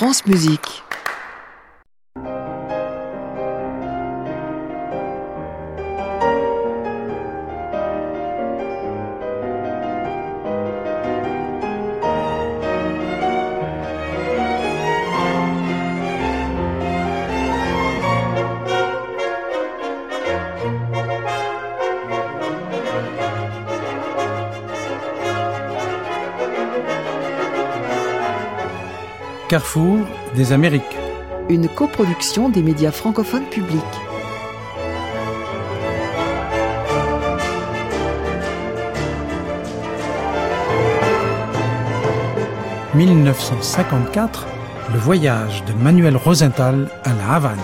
France Musique. Carrefour des Amériques. Une coproduction des médias francophones publics. « 1954, le voyage de Manuel Rosenthal à La Havane.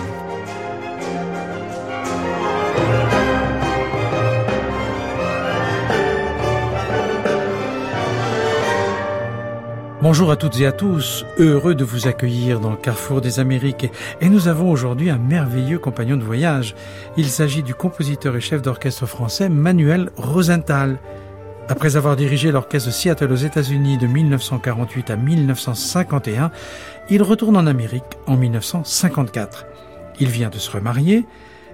Bonjour à toutes et à tous, heureux de vous accueillir dans le carrefour des Amériques et nous avons aujourd'hui un merveilleux compagnon de voyage. Il s'agit du compositeur et chef d'orchestre français Manuel Rosenthal. Après avoir dirigé l'orchestre de Seattle aux États-Unis de 1948 à 1951, il retourne en Amérique en 1954. Il vient de se remarier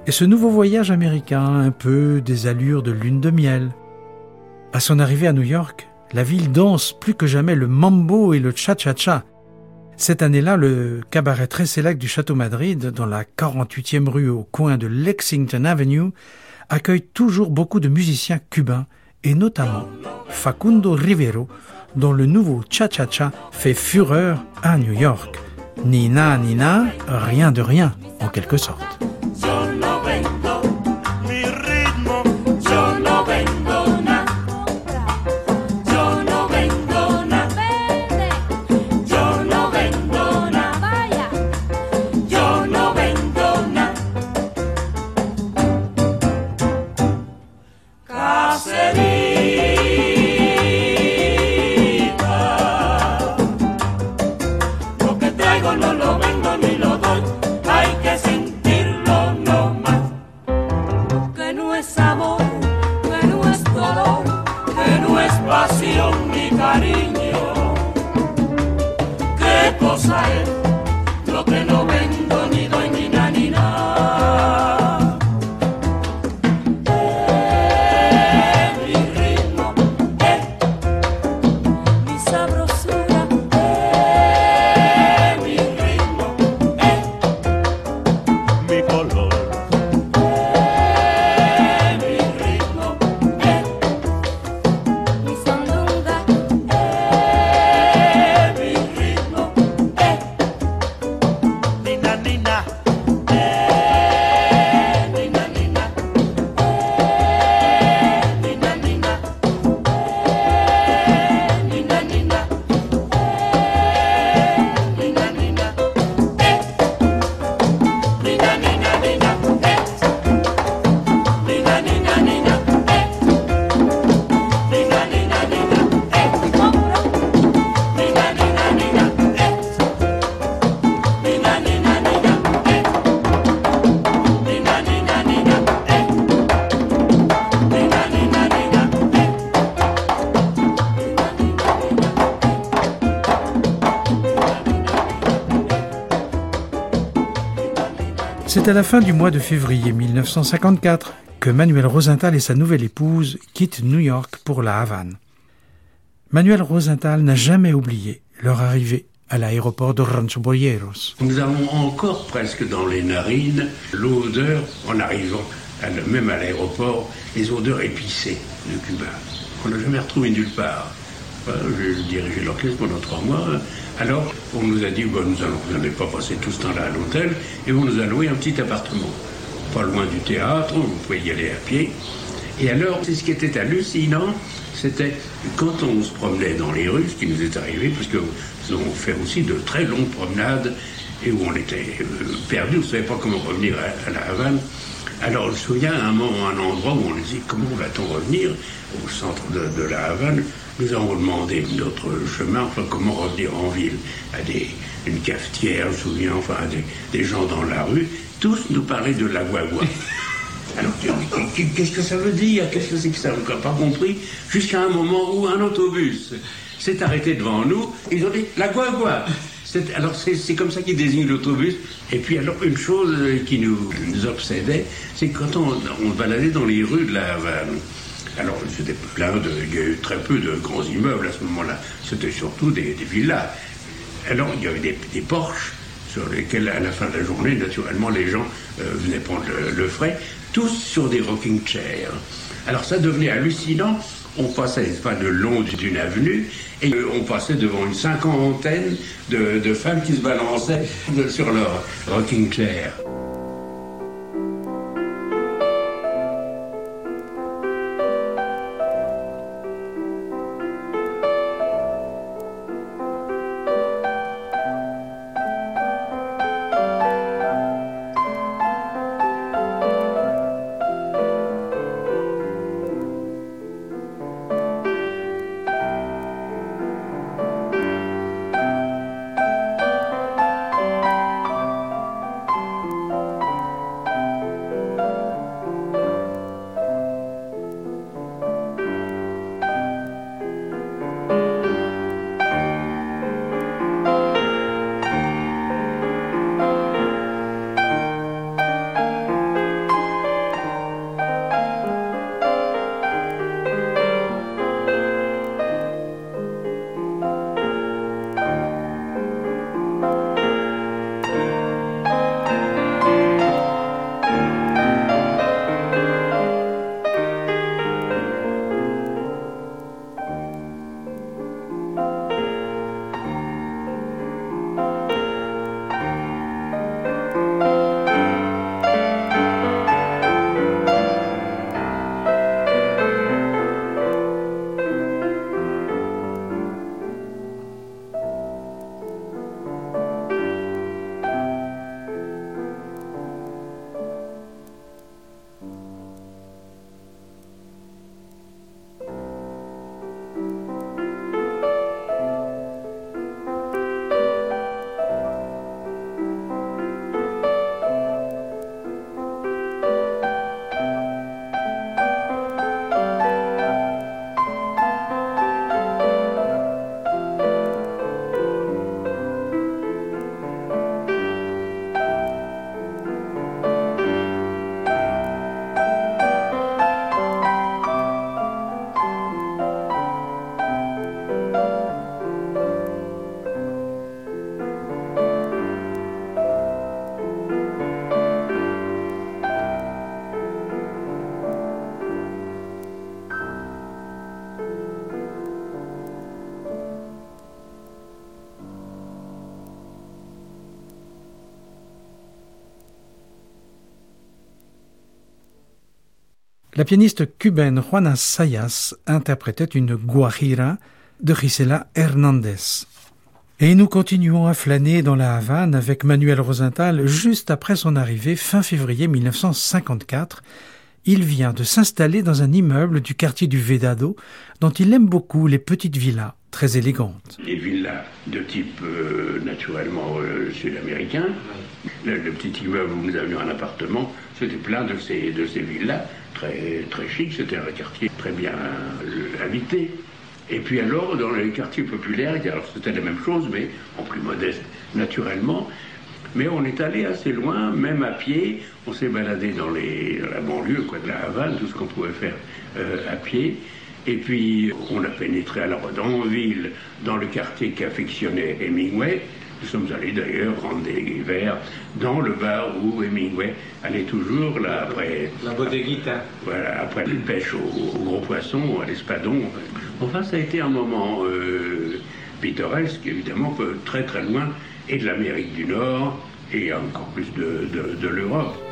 et ce nouveau voyage américain a un peu des allures de lune de miel. À son arrivée à New York, la ville danse plus que jamais le mambo et le cha-cha-cha. Cette année-là, le cabaret très sélect du Château Madrid, dans la 48e rue au coin de Lexington Avenue, accueille toujours beaucoup de musiciens cubains, et notamment Facundo Rivero, dont le nouveau cha-cha-cha fait fureur à New York. Nina, Nina, rien de rien, en quelque sorte. C'est à la fin du mois de février 1954 que Manuel Rosenthal et sa nouvelle épouse quittent New York pour la Havane. Manuel Rosenthal n'a jamais oublié leur arrivée à l'aéroport de Rancho Boyeros. Nous avons encore presque dans les narines l'odeur, en arrivant même à l'aéroport, les odeurs épicées de Cuba, qu'on n'a jamais retrouvées nulle part. J'ai dirigé l'orchestre pendant trois mois. Alors, on nous a dit, bon, nous vous n'allez pas passer tout ce temps-là à l'hôtel, et on nous a loué un petit appartement, pas loin du théâtre, vous pouvez y aller à pied. Et alors, c'est ce qui était hallucinant, c'était quand on se promenait dans les rues, ce qui nous est arrivé, parce que nous avons fait aussi de très longues promenades, et où on était euh, perdu, on ne savait pas comment revenir à, la Havane. Alors, je me souviens à un moment, un endroit où on disait comment va-t-on revenir au centre de la Havane? Nous avons demandé notre chemin, enfin comment revenir en ville, à des, une cafetière, je me souviens, enfin à des, gens dans la rue. Tous nous parlaient de la guagua. Alors, qu'est-ce que ça veut dire? Qu'est-ce que c'est que ça? On n'a pas compris. Jusqu'à un moment où un autobus s'est arrêté devant nous. Ils ont dit la guagua. alors c'est comme ça qu'ils désignent l'autobus. Et puis alors une chose qui nous, obsédait, c'est que quand on, on baladait dans les rues de la Havane, alors, c'était plein de. Il y a eu très peu de grands immeubles à ce moment-là. C'était surtout des, villas. Alors, il y avait des, porches sur lesquels, à la fin de la journée, naturellement, les gens euh, venaient prendre le, frais, tous sur des rocking chairs. Alors, ça devenait hallucinant. On passait pas de long d'une avenue et euh, on passait devant une cinquantaine de, de femmes qui se balançaient sur leur rocking chair. La pianiste cubaine Juana Sayas interprétait une guajira de Gisela Hernandez. Et nous continuons à flâner dans la Havane avec Manuel Rosenthal juste après son arrivée fin février 1954. Il vient de s'installer dans un immeuble du quartier du Vedado dont il aime beaucoup les petites villas très élégantes. Les villas de type euh, naturellement euh, sud-américain. Le, petit immeuble où nous avions un appartement, c'était plein de ces, de ces villas très, très chic, c'était un quartier très bien euh, habité. Et puis alors, dans les quartiers populaires, c'était la même chose, mais en plus modeste, naturellement. Mais on est allé assez loin, même à pied. On s'est baladé dans, les, la banlieue, quoi, de la Havane, tout ce qu'on pouvait faire euh, à pied. Et puis, on a pénétré alors dans ville, dans le quartier qu'affectionnait Hemingway, nous sommes allés d'ailleurs rendre des verres dans le bar où Hemingway allait toujours là après. La bodeguita. Voilà, après une pêche au, gros poisson, à l'espadon. Enfin, ça a été un moment euh, pittoresque, évidemment, très très loin, et de l'Amérique du Nord, et encore plus de, de l'Europe.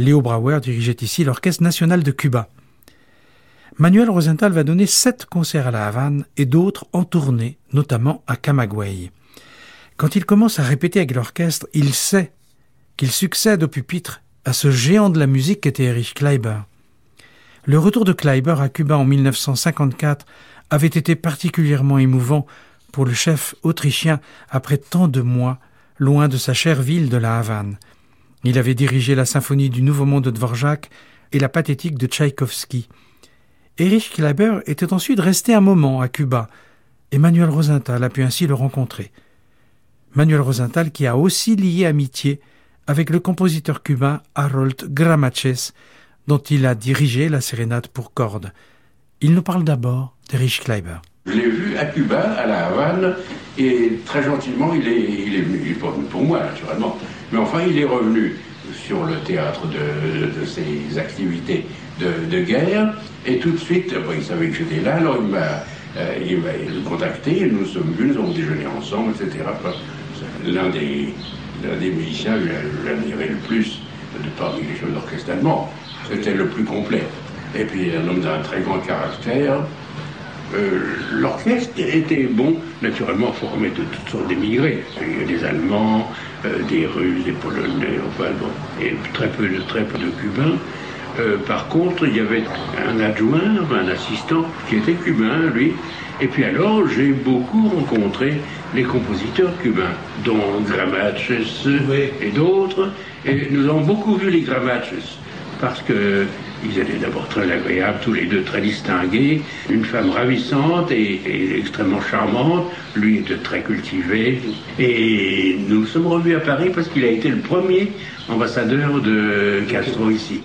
Léo Brauer dirigeait ici l'Orchestre national de Cuba. Manuel Rosenthal va donner sept concerts à La Havane et d'autres en tournée, notamment à Camagüey. Quand il commence à répéter avec l'orchestre, il sait qu'il succède au pupitre à ce géant de la musique qu'était Erich Kleiber. Le retour de Kleiber à Cuba en 1954 avait été particulièrement émouvant pour le chef autrichien après tant de mois loin de sa chère ville de la Havane. Il avait dirigé la symphonie du Nouveau Monde de Dvorak et la pathétique de Tchaïkovski. Erich Kleiber était ensuite resté un moment à Cuba, et Manuel Rosenthal a pu ainsi le rencontrer. Manuel Rosenthal qui a aussi lié amitié avec le compositeur cubain Harold Gramaches, dont il a dirigé la sérénade pour cordes. Il nous parle d'abord d'Erich Kleiber. Je l'ai vu à Cuba, à La Havane, et très gentiment, il est, il est venu. Venu pour moi, naturellement. Mais enfin, il est revenu sur le théâtre de, ses activités de, guerre. Et tout de suite, il savait que j'étais là, alors il m'a euh, contacté, nous sommes venus, nous avons déjeuné ensemble, etc. L'un des, des musiciens que j'admirais le plus de parmi les chefs d'orchestre allemands. C'était le plus complet. Et puis un homme d'un très grand caractère, euh, l'orchestre était bon, naturellement formé de toutes sortes d'émigrés. Il y a des Allemands, euh, des Russes, des Polonais, enfin bon, et très peu de, très peu de Cubains. Euh, par contre, il y avait un adjoint, un assistant, qui était cubain, lui. Et puis alors, j'ai beaucoup rencontré les compositeurs cubains, dont Gramaches et d'autres. Et nous avons beaucoup vu les Gramaches, parce que ils étaient d'abord très agréables, tous les deux très distingués. Une femme ravissante et, extrêmement charmante. Lui était très cultivé. Et nous nous sommes revus à Paris parce qu'il a été le premier ambassadeur de Castro ici.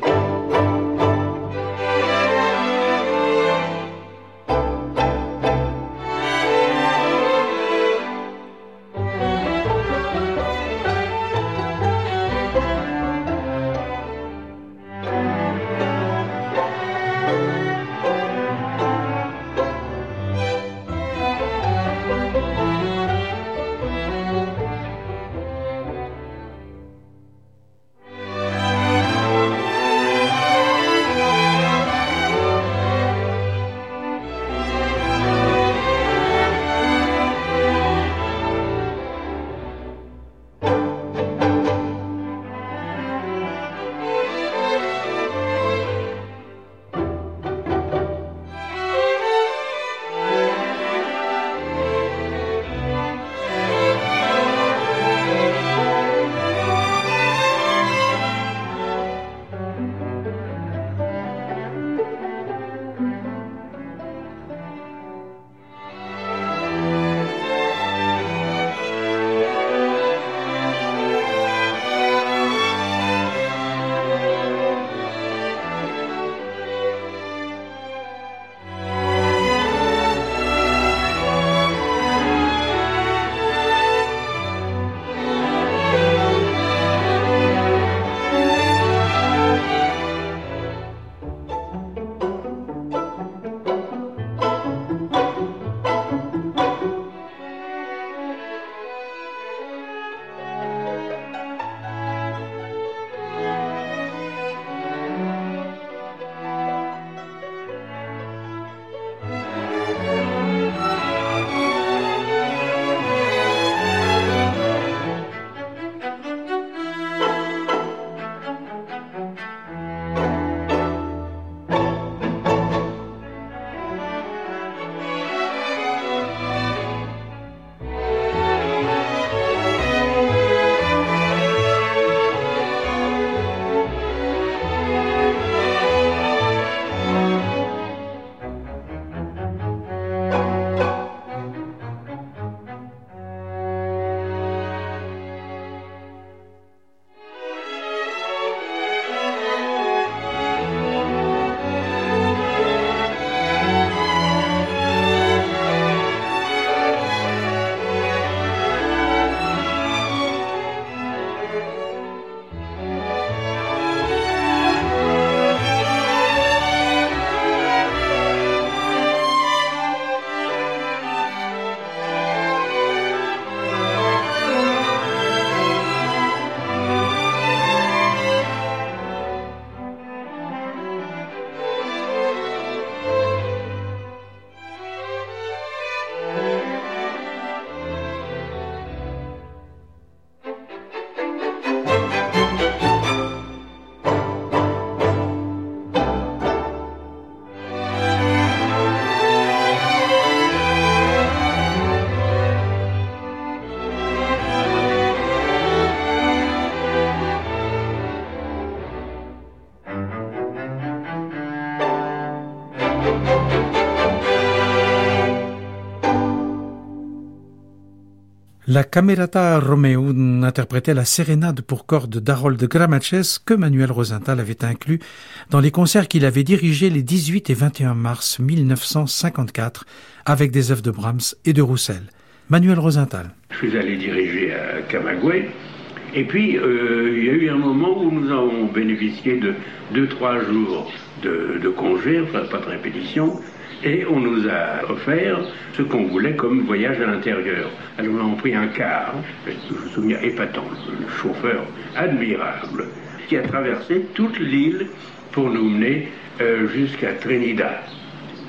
La Camerata Romeo interprétait la sérénade pour cordes d'Harold Gramaches que Manuel Rosenthal avait inclus dans les concerts qu'il avait dirigés les 18 et 21 mars 1954 avec des œuvres de Brahms et de Roussel. Manuel Rosenthal. Je suis allé diriger à Camagüey et puis euh, il y a eu un moment où nous avons bénéficié de 2-3 jours de, de congé, enfin pas de répétition, et on nous a offert ce qu'on voulait comme voyage à l'intérieur. Alors nous avons pris un car, je me souviens épatant, le chauffeur admirable, qui a traversé toute l'île pour nous mener euh, jusqu'à Trinidad.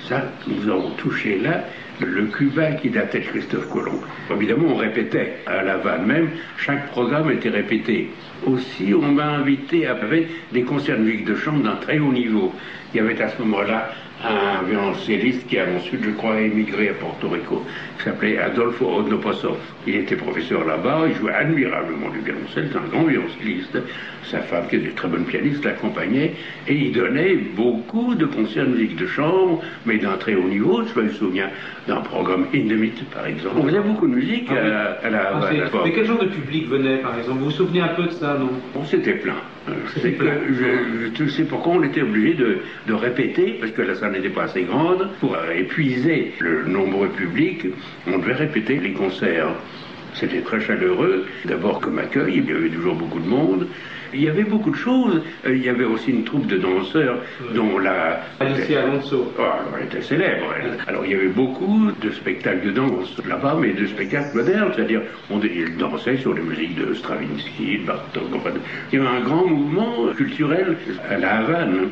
Ça, nous avons touché là le Cuba qui datait de Christophe Colomb. Évidemment, on répétait à La même, chaque programme était répété. Aussi, on m'a invité à faire des concerts de musique de chambre d'un très haut niveau. Il y avait à ce moment-là un violoncelliste qui a ensuite, je crois, émigré à Porto Rico, qui s'appelait Adolfo Odnoposov. Il était professeur là-bas, il jouait admirablement du violoncelle, c'est un grand violoncelliste. Sa femme, qui était une très bonne pianiste, l'accompagnait, et il donnait beaucoup de concerts de musique de chambre, mais d'un très haut niveau. Je me souviens d'un programme Indemnite, par exemple. On faisait beaucoup de musique ah à, la, ah, Mais quel genre de public venait, par exemple? Vous vous souvenez un peu de ça, non? On s'était plein. C'est que je, je, sais pourquoi on était obligé de, de, répéter, parce que la salle n'était pas assez grande. Pour épuiser le nombreux public, on devait répéter les concerts. C'était très chaleureux. D'abord comme accueil, il y avait toujours beaucoup de monde. Il y avait beaucoup de choses. Il y avait aussi une troupe de danseurs dont la... Alicia Alonso. Oh, elle était célèbre. Alors il y avait beaucoup de spectacles de danse là-bas, mais de spectacles modernes. C'est-à-dire, on dansait sur les musiques de Stravinsky, de Bartok. il y avait un grand mouvement culturel à la Havane.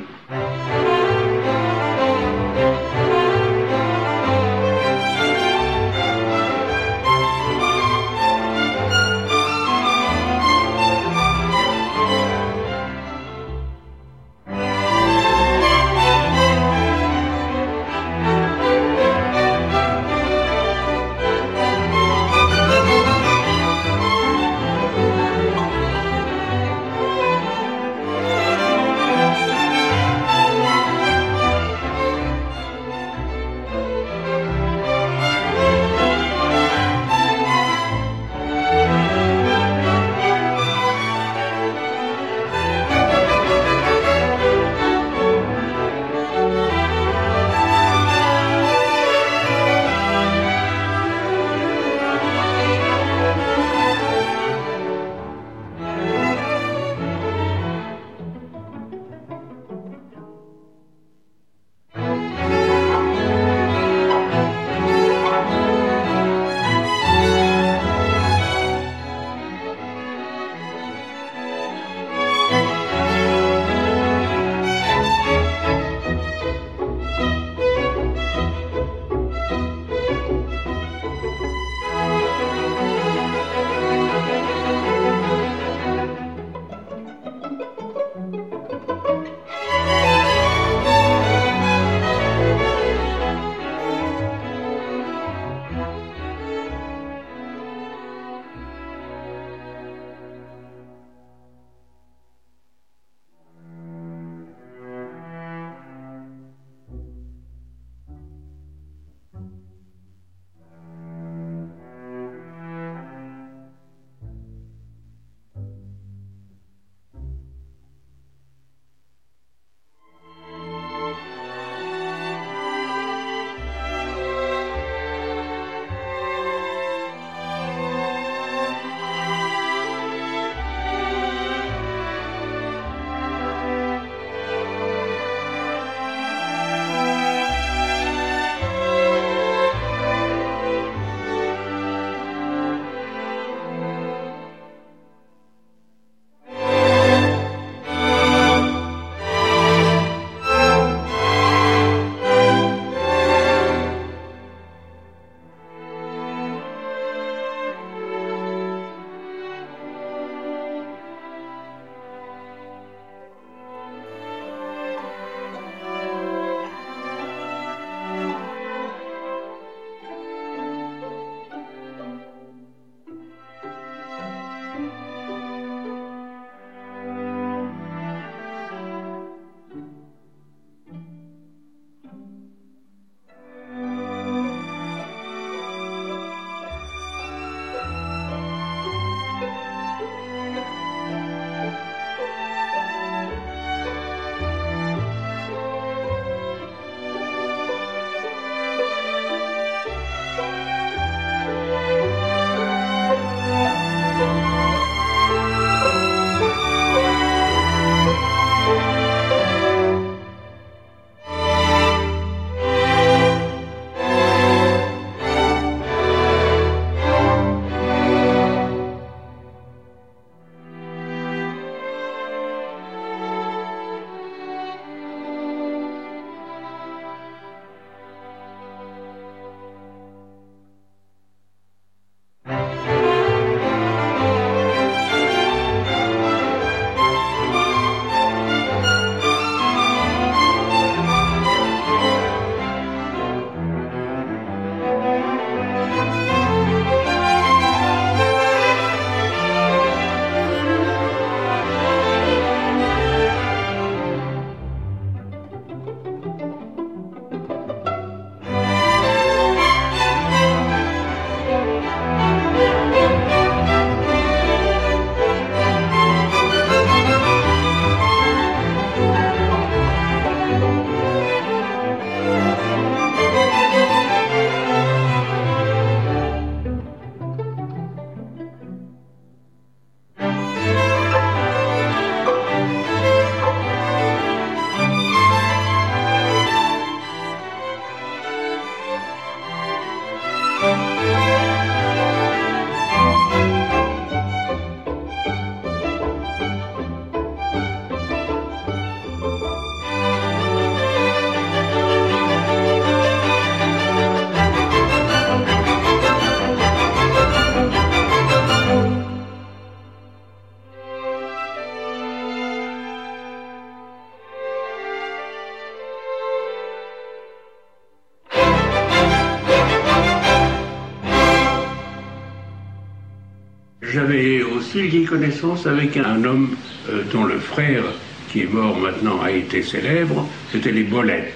Avec un homme euh, dont le frère, qui est mort maintenant, a été célèbre, c'était les Bollets.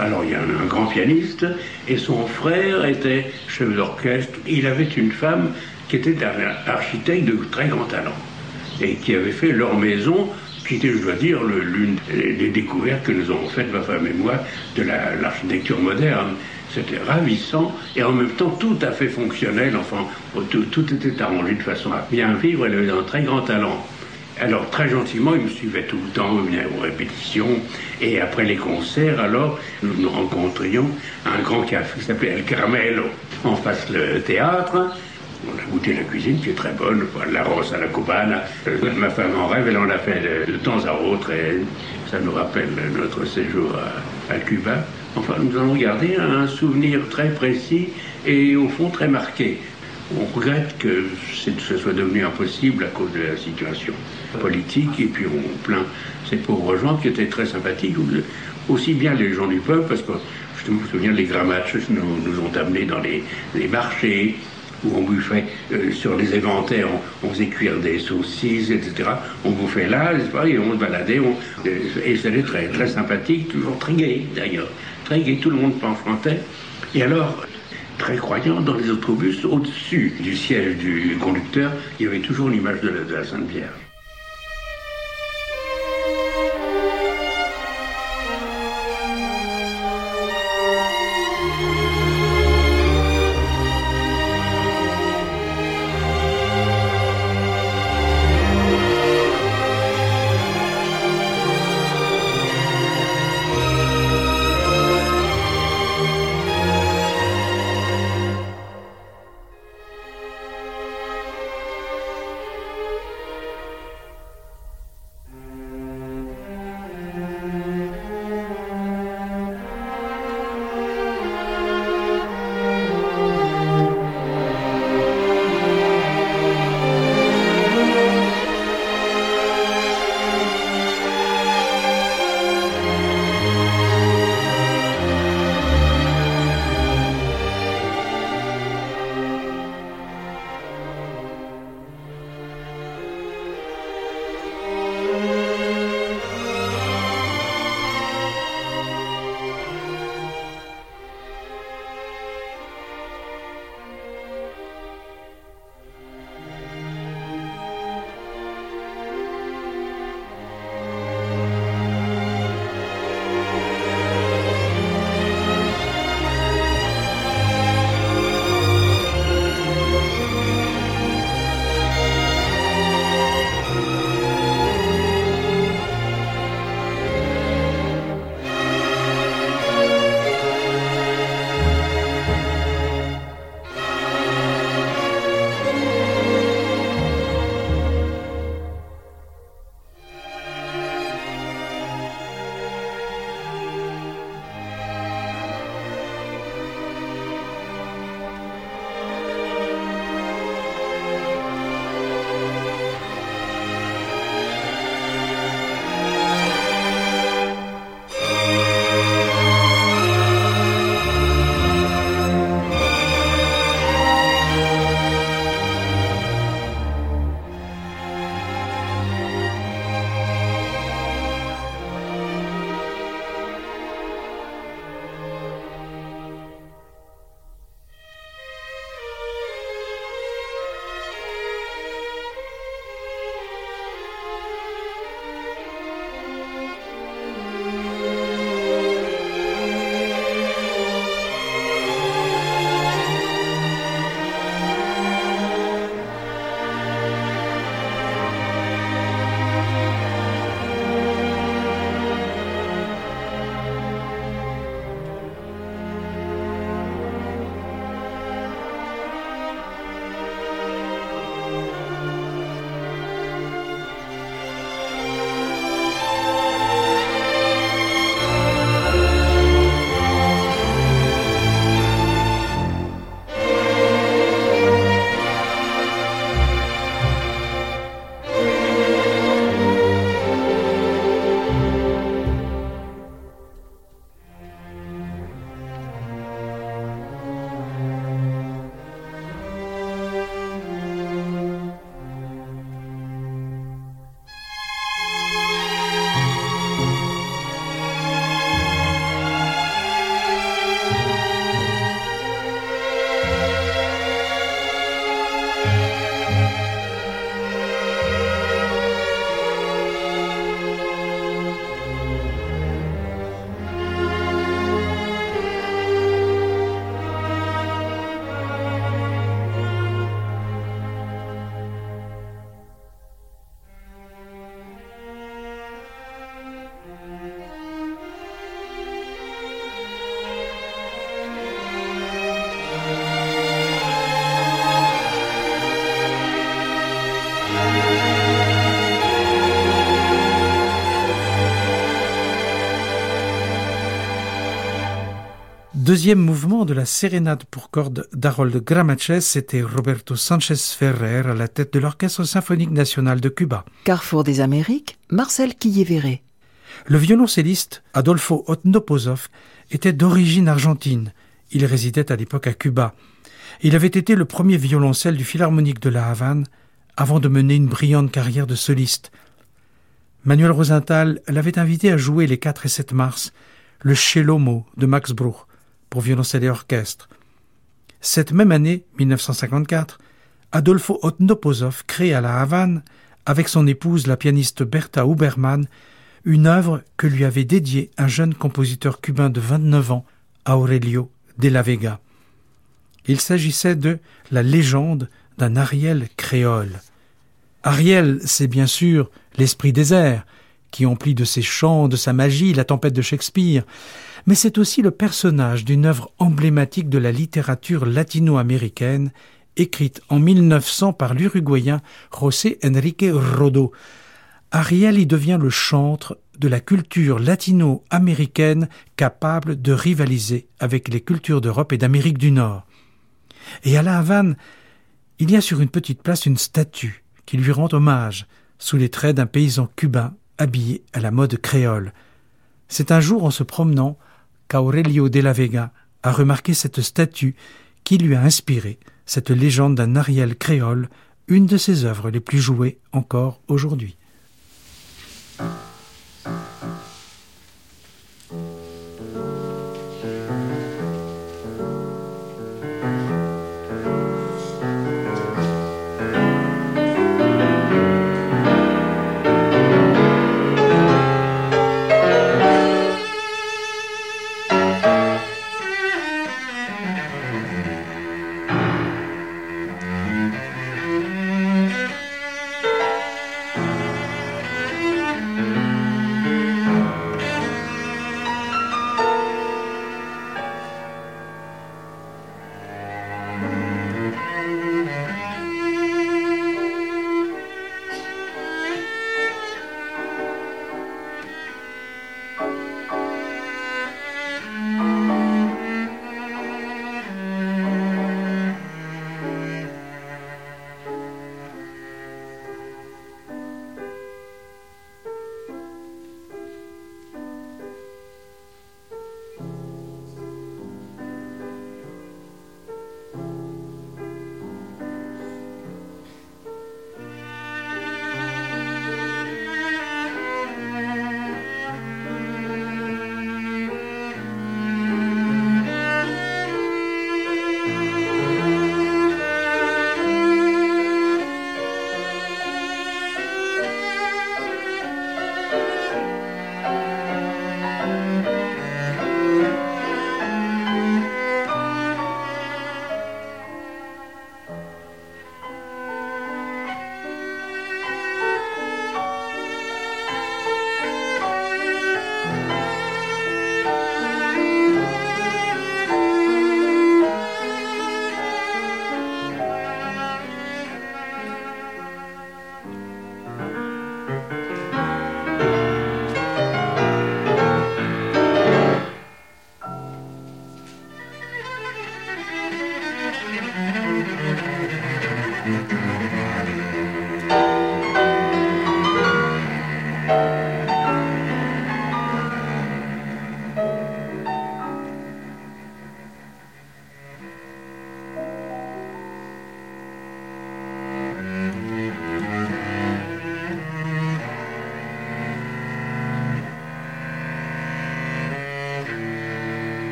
Alors il y a un, grand pianiste et son frère était chef d'orchestre. Il avait une femme qui était un architecte de très grand talent et qui avait fait leur maison, qui était, je dois dire, l'une des découvertes que nous avons faites, ma femme et moi, de l'architecture moderne. C'était ravissant et en même temps tout à fait fonctionnel. Enfin, tout, était arrangé de façon à bien vivre. Elle avait un très grand talent. Alors, très gentiment, il me suivait tout le temps, il venait aux répétitions. Et après les concerts, alors, nous nous rencontrions à un grand café qui s'appelait El Carmelo, en face le théâtre. On a goûté la cuisine qui est très bonne, la rose à la cubana. Ma femme en rêve, elle en a fait de, temps à autre et ça nous rappelle notre séjour à Cuba. Enfin, nous allons garder un souvenir très précis et au fond très marqué. On regrette que ce soit devenu impossible à cause de la situation politique et puis on plaint ces pauvres gens qui étaient très sympathiques, aussi bien les gens du peuple, parce que je me souviens, les grammaches nous, nous ont amenés dans les, marchés, où on bouffait euh, sur les éventaires, on, faisait cuire des saucisses, etc. On bouffait là, et on se baladait, euh, et c'était très, très sympathique, toujours très gai d'ailleurs, gai, tout le monde chantait. Et alors, très croyant, dans les autobus, au-dessus du siège du conducteur, il y avait toujours l'image de la, de la Sainte Deuxième mouvement de la sérénade pour cordes d'Harold Gramaches, c'était Roberto Sanchez Ferrer à la tête de l'Orchestre symphonique national de Cuba. Carrefour des Amériques, Marcel Quillévéré. Le violoncelliste Adolfo Otnopozov était d'origine argentine. Il résidait à l'époque à Cuba. Il avait été le premier violoncelle du Philharmonique de la Havane avant de mener une brillante carrière de soliste. Manuel Rosenthal l'avait invité à jouer les 4 et 7 mars le Chelomo de Max Bruch pour violoncelle et orchestre. Cette même année, 1954, Adolfo Otnopozov crée à La Havane, avec son épouse la pianiste Berta Huberman, une œuvre que lui avait dédiée un jeune compositeur cubain de 29 ans, Aurelio de la Vega. Il s'agissait de La légende d'un Ariel créole. Ariel, c'est bien sûr l'esprit des airs, qui emplit de ses chants, de sa magie, la tempête de Shakespeare, mais c'est aussi le personnage d'une œuvre emblématique de la littérature latino-américaine, écrite en 1900 par l'Uruguayen José Enrique Rodo. Ariel y devient le chantre de la culture latino-américaine capable de rivaliser avec les cultures d'Europe et d'Amérique du Nord. Et à La Havane, il y a sur une petite place une statue qui lui rend hommage sous les traits d'un paysan cubain habillé à la mode créole. C'est un jour en se promenant qu'Aurelio de la Vega a remarqué cette statue qui lui a inspiré cette légende d'un Ariel créole, une de ses œuvres les plus jouées encore aujourd'hui.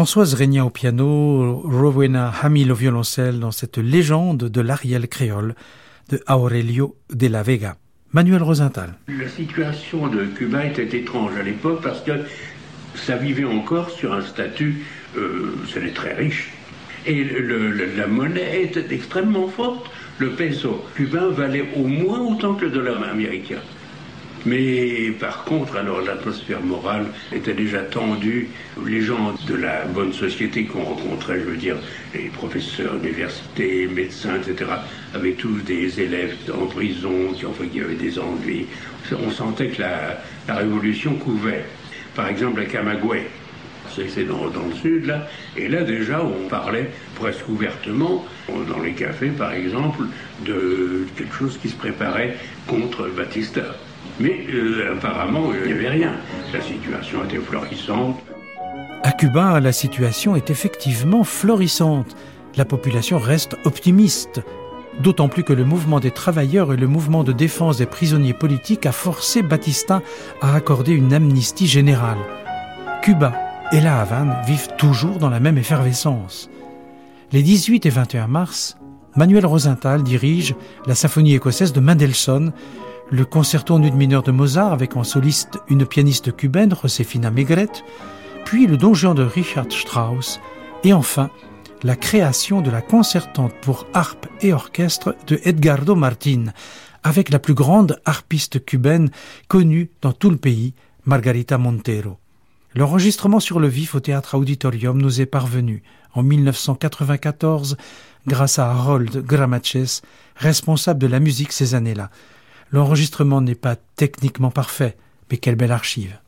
Françoise Regna au piano, Rowena Hamil au violoncelle dans cette légende de l'Ariel créole de Aurelio de la Vega. Manuel Rosenthal. La situation de Cuba était étrange à l'époque parce que ça vivait encore sur un statut, euh, c'était très riche, et la monnaie était extrêmement forte. Le peso cubain valait au moins autant que le dollar américain. Mais par contre, alors l'atmosphère morale était déjà tendue. Les gens de la bonne société qu'on rencontrait, je veux dire, les professeurs d'université, médecins, etc., avaient tous des élèves en prison qui, enfin, qui avaient des envies. On sentait que la, la révolution couvait. Par exemple, à Camagüey, c'est dans, dans, le sud, là. Et là, déjà, on parlait presque ouvertement, dans les cafés, par exemple, de quelque chose qui se préparait contre Batista. Mais euh, apparemment, il n'y avait rien. La situation était florissante. À Cuba, la situation est effectivement florissante. La population reste optimiste. D'autant plus que le mouvement des travailleurs et le mouvement de défense des prisonniers politiques a forcé Batista à accorder une amnistie générale. Cuba et la Havane vivent toujours dans la même effervescence. Les 18 et 21 mars, Manuel Rosenthal dirige la symphonie écossaise de Mendelssohn, le concerto en une mineure de Mozart avec en soliste une pianiste cubaine, Josefina Megret, puis le Don de Richard Strauss, et enfin la création de la concertante pour harpe et orchestre de Edgardo Martin, avec la plus grande harpiste cubaine connue dans tout le pays, Margarita Montero. L'enregistrement sur le vif au théâtre Auditorium nous est parvenu en 1994 grâce à Harold Gramaches, responsable de la musique ces années-là. L'enregistrement n'est pas techniquement parfait, mais quelle belle archive.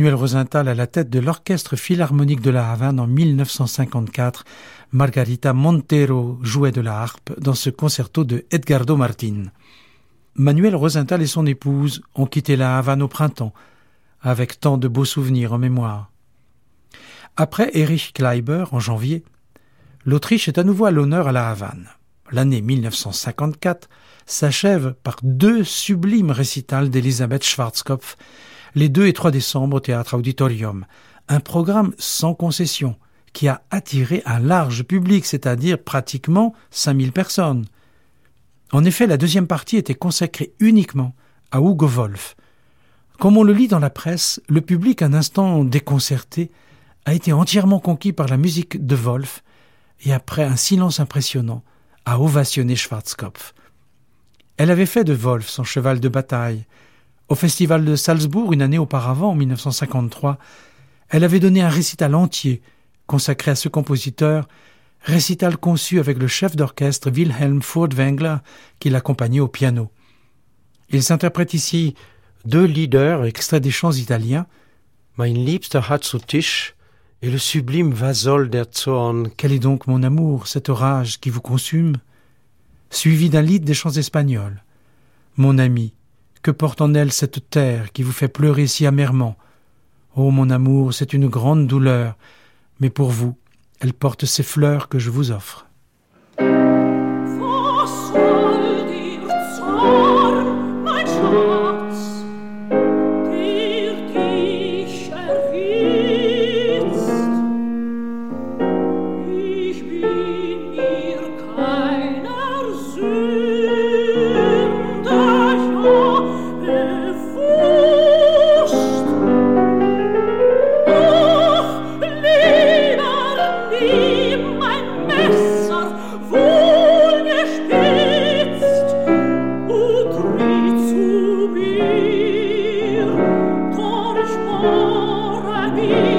Manuel Rosenthal à la tête de l'Orchestre Philharmonique de la Havane en 1954. Margarita Montero jouait de la harpe dans ce concerto de Edgardo Martin. Manuel Rosenthal et son épouse ont quitté la Havane au printemps, avec tant de beaux souvenirs en mémoire. Après Erich Kleiber en janvier, l'Autriche est à nouveau à l'honneur à la Havane. L'année 1954 s'achève par deux sublimes récitals d'Elisabeth Schwarzkopf, les 2 et 3 décembre au Théâtre Auditorium. Un programme sans concession qui a attiré un large public, c'est-à-dire pratiquement 5000 personnes. En effet, la deuxième partie était consacrée uniquement à Hugo Wolf. Comme on le lit dans la presse, le public, un instant déconcerté, a été entièrement conquis par la musique de Wolf et après un silence impressionnant, a ovationné Schwarzkopf. Elle avait fait de Wolf son cheval de bataille. Au festival de Salzbourg, une année auparavant, en 1953, elle avait donné un récital entier consacré à ce compositeur, récital conçu avec le chef d'orchestre Wilhelm Furtwängler qui l'accompagnait au piano. Il s'interprète ici deux leaders extraits des chants italiens, Mein Liebster hat zu Tisch et le sublime Vasol der Zorn. Quel est donc mon amour, cette orage qui vous consume? Suivi d'un lit des chants espagnols. Mon ami, que porte en elle cette terre qui vous fait pleurer si amèrement Oh mon amour, c'est une grande douleur, mais pour vous, elle porte ces fleurs que je vous offre. mia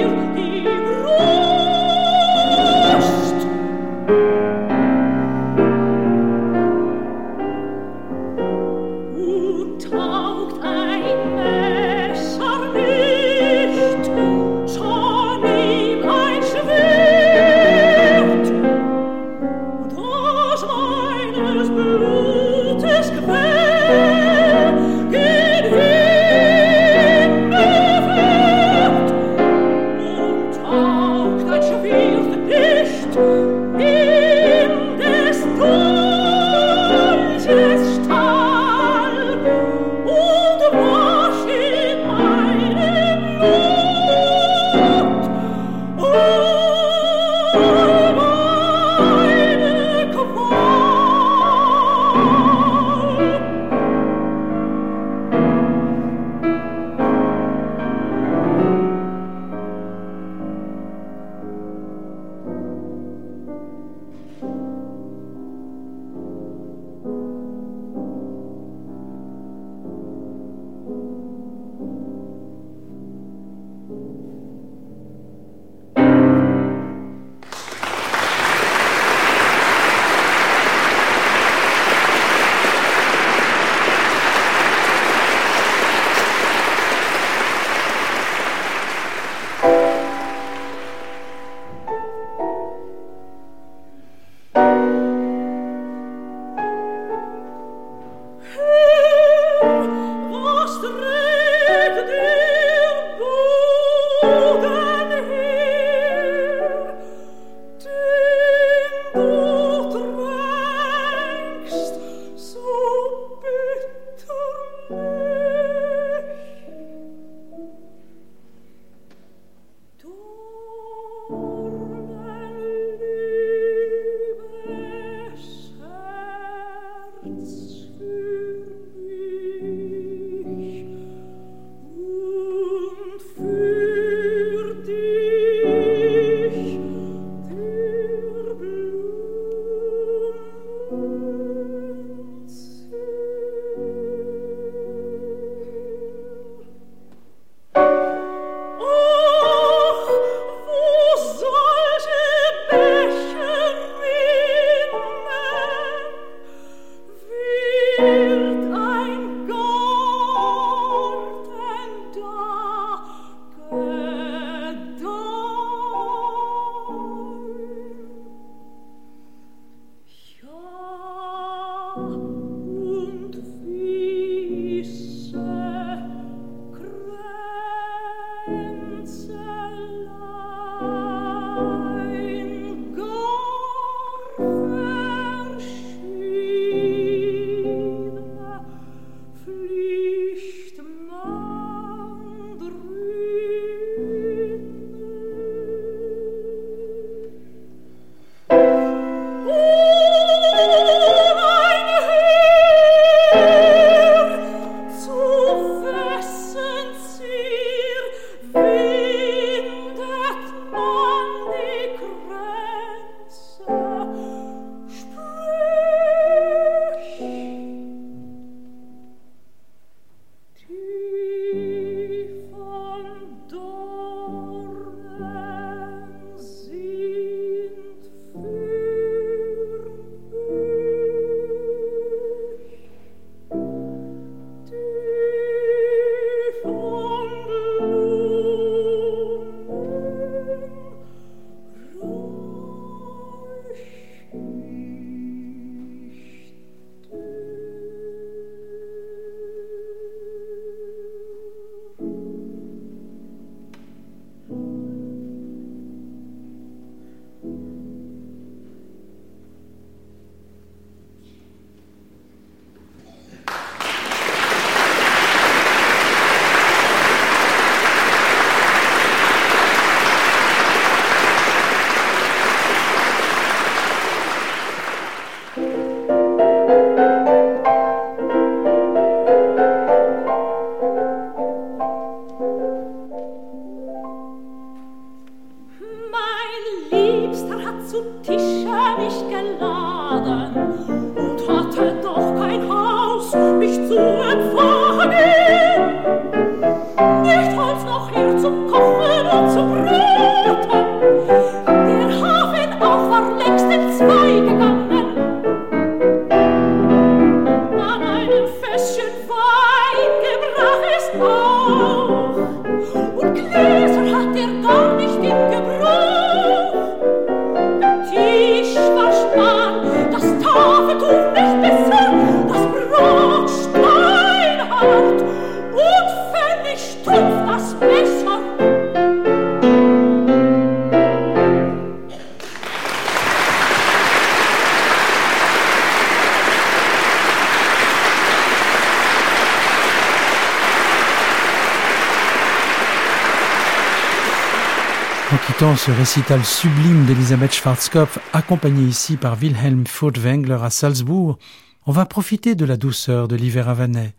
ce récital sublime d'Elisabeth Schwarzkopf, accompagné ici par Wilhelm Furtwängler à Salzbourg, on va profiter de la douceur de l'hiver havanais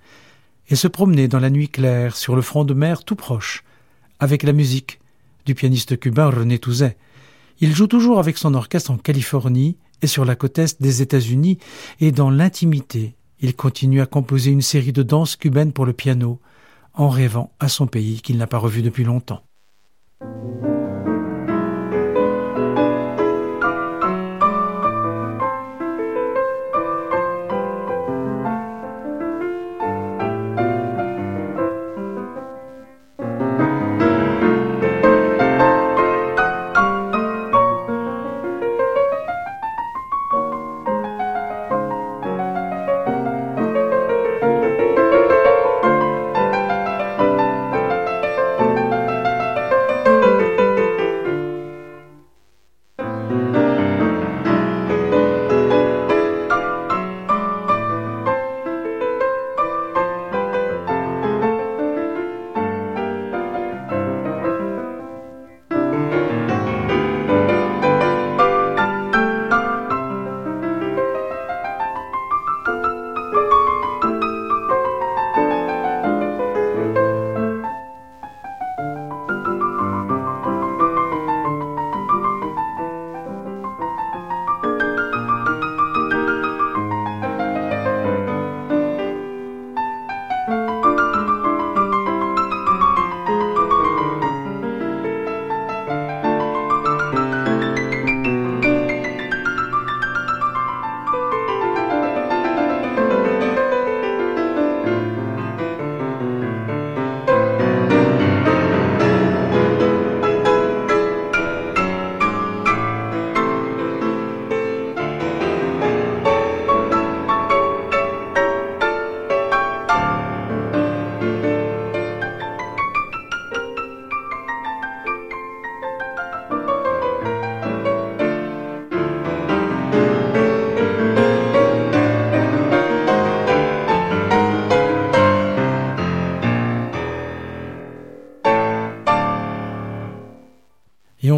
et se promener dans la nuit claire sur le front de mer tout proche, avec la musique du pianiste cubain René Touzet. Il joue toujours avec son orchestre en Californie et sur la côte est des États-Unis, et dans l'intimité, il continue à composer une série de danses cubaines pour le piano, en rêvant à son pays qu'il n'a pas revu depuis longtemps.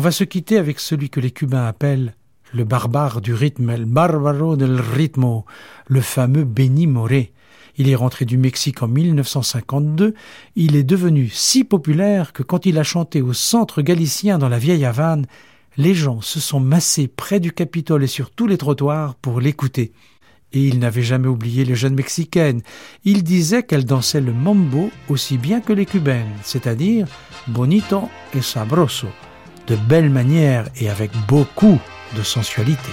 Va se quitter avec celui que les Cubains appellent le barbare du rythme, el bárbaro del ritmo, le fameux Benny Moré. Il est rentré du Mexique en 1952. Il est devenu si populaire que quand il a chanté au centre galicien dans la vieille Havane, les gens se sont massés près du Capitole et sur tous les trottoirs pour l'écouter. Et il n'avait jamais oublié les jeunes mexicaines. Il disait qu'elles dansaient le mambo aussi bien que les cubaines, c'est-à-dire bonito et sabroso de belle manière et avec beaucoup de sensualité.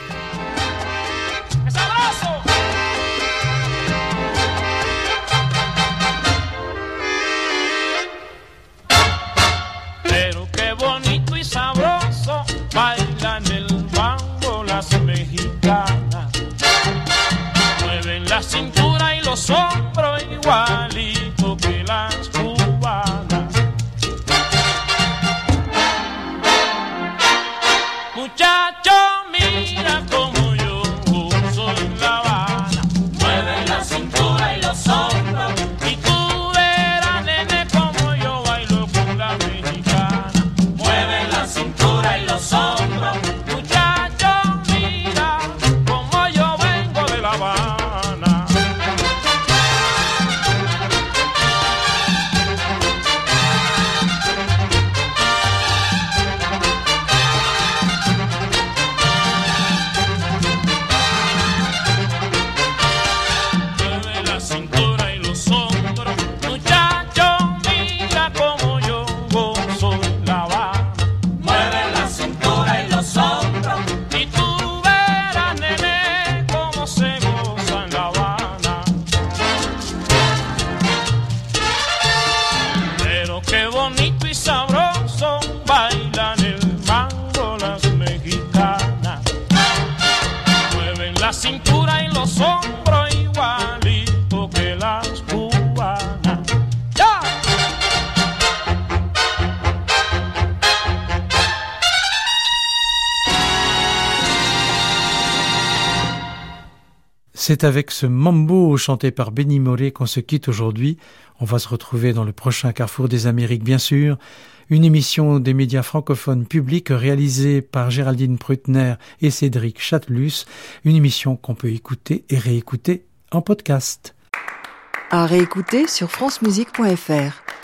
C'est avec ce mambo chanté par Benny Mollet qu'on se quitte aujourd'hui. On va se retrouver dans le prochain Carrefour des Amériques, bien sûr. Une émission des médias francophones publics réalisée par Géraldine Prutner et Cédric Chatelus. Une émission qu'on peut écouter et réécouter en podcast. À réécouter sur francemusique.fr.